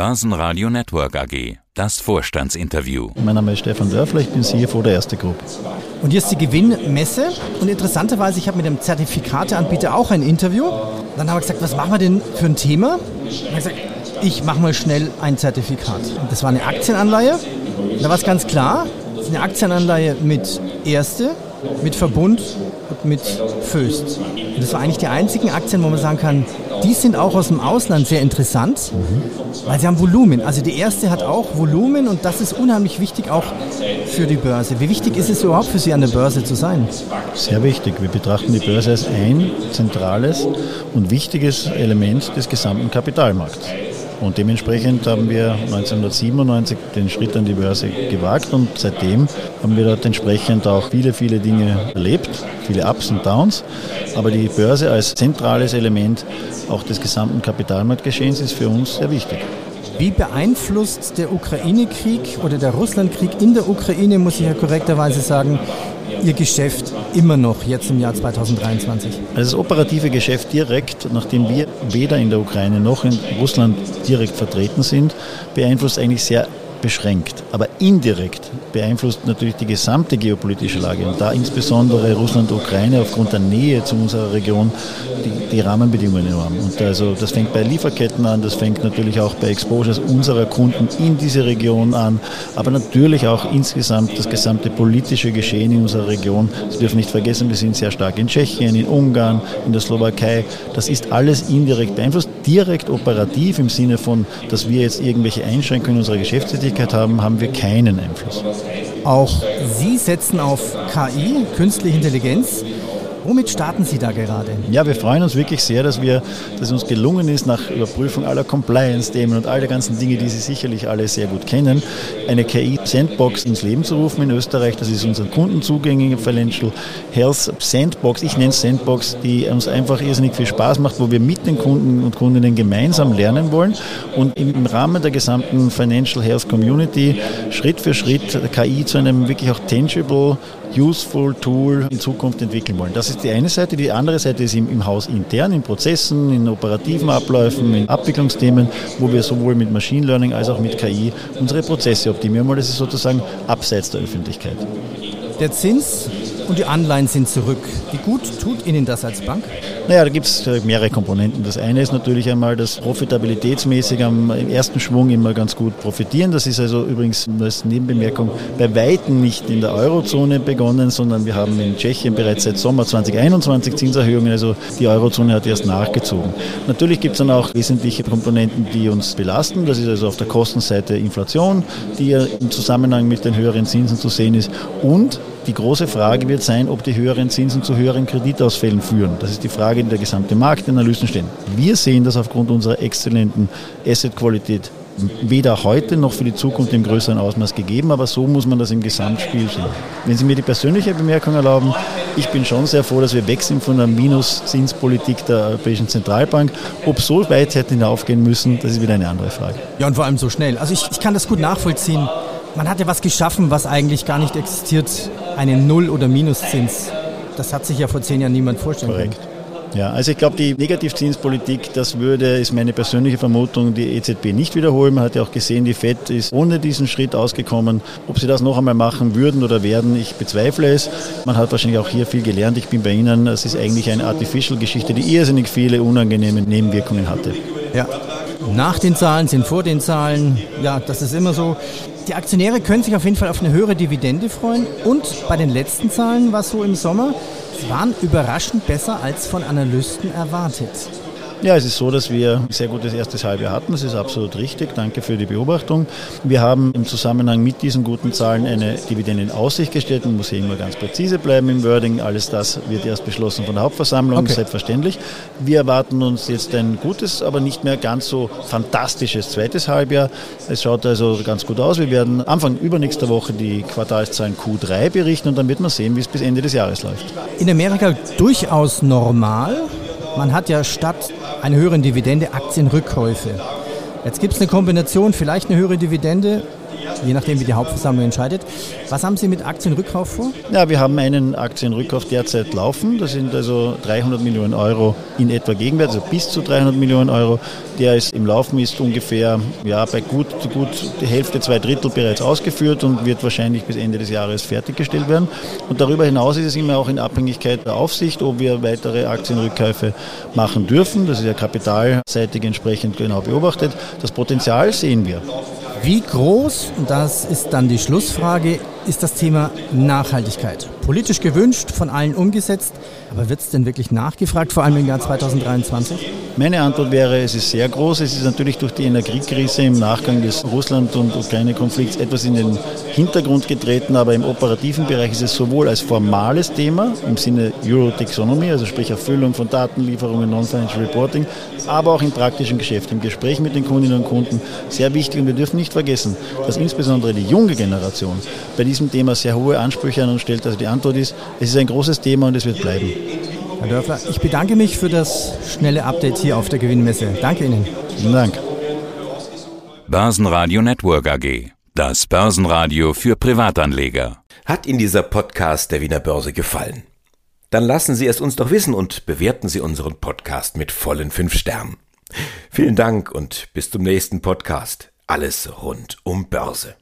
Börsenradio Network AG. Das Vorstandsinterview. Mein Name ist Stefan Dörfler, ich bin CFO der Erste Group. Und hier ist die Gewinnmesse. Und interessanterweise, ich habe mit dem Zertifikateanbieter auch ein Interview. Dann haben wir gesagt, was machen wir denn für ein Thema? Und ich gesagt, ich mache mal schnell ein Zertifikat. Und das war eine Aktienanleihe. Da war es ganz klar, eine Aktienanleihe mit Erste, mit Verbund und mit Föst. Und das waren eigentlich die einzigen Aktien, wo man sagen kann, die sind auch aus dem Ausland sehr interessant, weil sie haben Volumen. Also die erste hat auch Volumen und das ist unheimlich wichtig auch für die Börse. Wie wichtig ist es überhaupt für Sie an der Börse zu sein? Sehr wichtig. Wir betrachten die Börse als ein zentrales und wichtiges Element des gesamten Kapitalmarkts. Und dementsprechend haben wir 1997 den Schritt an die Börse gewagt und seitdem haben wir dort entsprechend auch viele, viele Dinge erlebt, viele Ups und Downs. Aber die Börse als zentrales Element auch des gesamten Kapitalmarktgeschehens ist für uns sehr wichtig. Wie beeinflusst der Ukraine-Krieg oder der Russland-Krieg in der Ukraine, muss ich ja korrekterweise sagen, Ihr Geschäft immer noch jetzt im Jahr 2023? Also das operative Geschäft direkt, nachdem wir weder in der Ukraine noch in Russland direkt vertreten sind, beeinflusst eigentlich sehr beschränkt. Aber indirekt beeinflusst natürlich die gesamte geopolitische Lage und da insbesondere Russland und Ukraine aufgrund der Nähe zu unserer Region die, die Rahmenbedingungen enorm. Und also das fängt bei Lieferketten an, das fängt natürlich auch bei Exposures unserer Kunden in diese Region an, aber natürlich auch insgesamt das gesamte politische Geschehen in unserer Region. Sie dürfen nicht vergessen, wir sind sehr stark in Tschechien, in Ungarn, in der Slowakei. Das ist alles indirekt beeinflusst, direkt operativ im Sinne von, dass wir jetzt irgendwelche Einschränkungen in unserer Geschäftstätigkeit haben, haben wir keinen Einfluss. Auch Sie setzen auf KI, künstliche Intelligenz. Womit starten Sie da gerade? Ja, wir freuen uns wirklich sehr, dass, wir, dass es uns gelungen ist, nach Überprüfung aller Compliance-Themen und all der ganzen Dinge, die Sie sicherlich alle sehr gut kennen, eine KI-Sandbox ins Leben zu rufen in Österreich. Das ist unser kundenzugängige Financial Health Sandbox. Ich nenne es Sandbox, die uns einfach irrsinnig viel Spaß macht, wo wir mit den Kunden und Kundinnen gemeinsam lernen wollen und im Rahmen der gesamten Financial Health Community Schritt für Schritt KI zu einem wirklich auch tangible useful Tool in Zukunft entwickeln wollen. Das ist die eine Seite. Die andere Seite ist im, im Haus intern, in Prozessen, in operativen Abläufen, in Abwicklungsthemen, wo wir sowohl mit Machine Learning als auch mit KI unsere Prozesse optimieren wollen. Das ist sozusagen abseits der Öffentlichkeit. Der Zins und die Anleihen sind zurück. Wie gut tut Ihnen das als Bank? Naja, da gibt es äh, mehrere Komponenten. Das eine ist natürlich einmal, dass profitabilitätsmäßig am, im ersten Schwung immer ganz gut profitieren. Das ist also übrigens als Nebenbemerkung bei Weitem nicht in der Eurozone begonnen, sondern wir haben in Tschechien bereits seit Sommer 2021 Zinserhöhungen. Also die Eurozone hat erst nachgezogen. Natürlich gibt es dann auch wesentliche Komponenten, die uns belasten. Das ist also auf der Kostenseite Inflation, die ja im Zusammenhang mit den höheren Zinsen zu sehen ist. Und die große Frage wird sein, ob die höheren Zinsen zu höheren Kreditausfällen führen. Das ist die Frage, die der gesamte Markt in Analysen stehen. Wir sehen das aufgrund unserer exzellenten Assetqualität weder heute noch für die Zukunft im größeren Ausmaß gegeben, aber so muss man das im Gesamtspiel sehen. Wenn Sie mir die persönliche Bemerkung erlauben, ich bin schon sehr froh, dass wir weg sind von der Minuszinspolitik der Europäischen Zentralbank. Ob so weit hätten hinaufgehen müssen, das ist wieder eine andere Frage. Ja, und vor allem so schnell. Also ich, ich kann das gut nachvollziehen. Man hat ja was geschaffen, was eigentlich gar nicht existiert, einen Null- oder Minuszins. Das hat sich ja vor zehn Jahren niemand vorstellen Korrekt. können. Ja, also ich glaube, die Negativzinspolitik, das würde, ist meine persönliche Vermutung, die EZB nicht wiederholen. Man hat ja auch gesehen, die FED ist ohne diesen Schritt ausgekommen. Ob sie das noch einmal machen würden oder werden, ich bezweifle es. Man hat wahrscheinlich auch hier viel gelernt. Ich bin bei Ihnen, es ist eigentlich eine Artificial-Geschichte, die irrsinnig viele unangenehme Nebenwirkungen hatte. Ja, nach den Zahlen sind vor den Zahlen. Ja, das ist immer so. Die Aktionäre können sich auf jeden Fall auf eine höhere Dividende freuen. Und bei den letzten Zahlen war es so im Sommer, sie waren überraschend besser als von Analysten erwartet. Ja, es ist so, dass wir ein sehr gutes erstes Halbjahr hatten. Das ist absolut richtig. Danke für die Beobachtung. Wir haben im Zusammenhang mit diesen guten Zahlen eine Dividende in Aussicht gestellt. Man muss hier immer ganz präzise bleiben im Wording. Alles das wird erst beschlossen von der Hauptversammlung, okay. selbstverständlich. Wir erwarten uns jetzt ein gutes, aber nicht mehr ganz so fantastisches zweites Halbjahr. Es schaut also ganz gut aus. Wir werden Anfang übernächster Woche die Quartalszahlen Q3 berichten und dann wird man sehen, wie es bis Ende des Jahres läuft. In Amerika durchaus normal. Man hat ja statt einer höheren Dividende Aktienrückkäufe. Jetzt gibt es eine Kombination, vielleicht eine höhere Dividende je nachdem, wie die Hauptversammlung entscheidet. Was haben Sie mit Aktienrückkauf vor? Ja, wir haben einen Aktienrückkauf derzeit laufen. Das sind also 300 Millionen Euro in etwa Gegenwert, also bis zu 300 Millionen Euro. Der ist im Laufen, ist ungefähr ja, bei gut, gut die Hälfte, zwei Drittel bereits ausgeführt und wird wahrscheinlich bis Ende des Jahres fertiggestellt werden. Und darüber hinaus ist es immer auch in Abhängigkeit der Aufsicht, ob wir weitere Aktienrückkäufe machen dürfen. Das ist ja kapitalseitig entsprechend genau beobachtet. Das Potenzial sehen wir. Wie groß, das ist dann die Schlussfrage, ist das Thema Nachhaltigkeit? Politisch gewünscht, von allen umgesetzt, aber wird es denn wirklich nachgefragt, vor allem im Jahr 2023? Meine Antwort wäre, es ist sehr groß. Es ist natürlich durch die Energiekrise im Nachgang des Russland- und Ukraine-Konflikts etwas in den Hintergrund getreten, aber im operativen Bereich ist es sowohl als formales Thema im Sinne Euro-Taxonomy, also sprich Erfüllung von Datenlieferungen, Non-Financial Reporting, aber auch im praktischen Geschäft, im Gespräch mit den Kundinnen und Kunden sehr wichtig. Und wir dürfen nicht vergessen, dass insbesondere die junge Generation bei diesem Thema sehr hohe Ansprüche an uns stellt. Also die Antwort ist, es ist ein großes Thema und es wird bleiben. Herr Dörfler, ich bedanke mich für das schnelle Update hier auf der Gewinnmesse. Danke Ihnen. Vielen Dank. Börsenradio Network AG. Das Börsenradio für Privatanleger. Hat Ihnen dieser Podcast der Wiener Börse gefallen? Dann lassen Sie es uns doch wissen und bewerten Sie unseren Podcast mit vollen fünf Sternen. Vielen Dank und bis zum nächsten Podcast. Alles rund um Börse.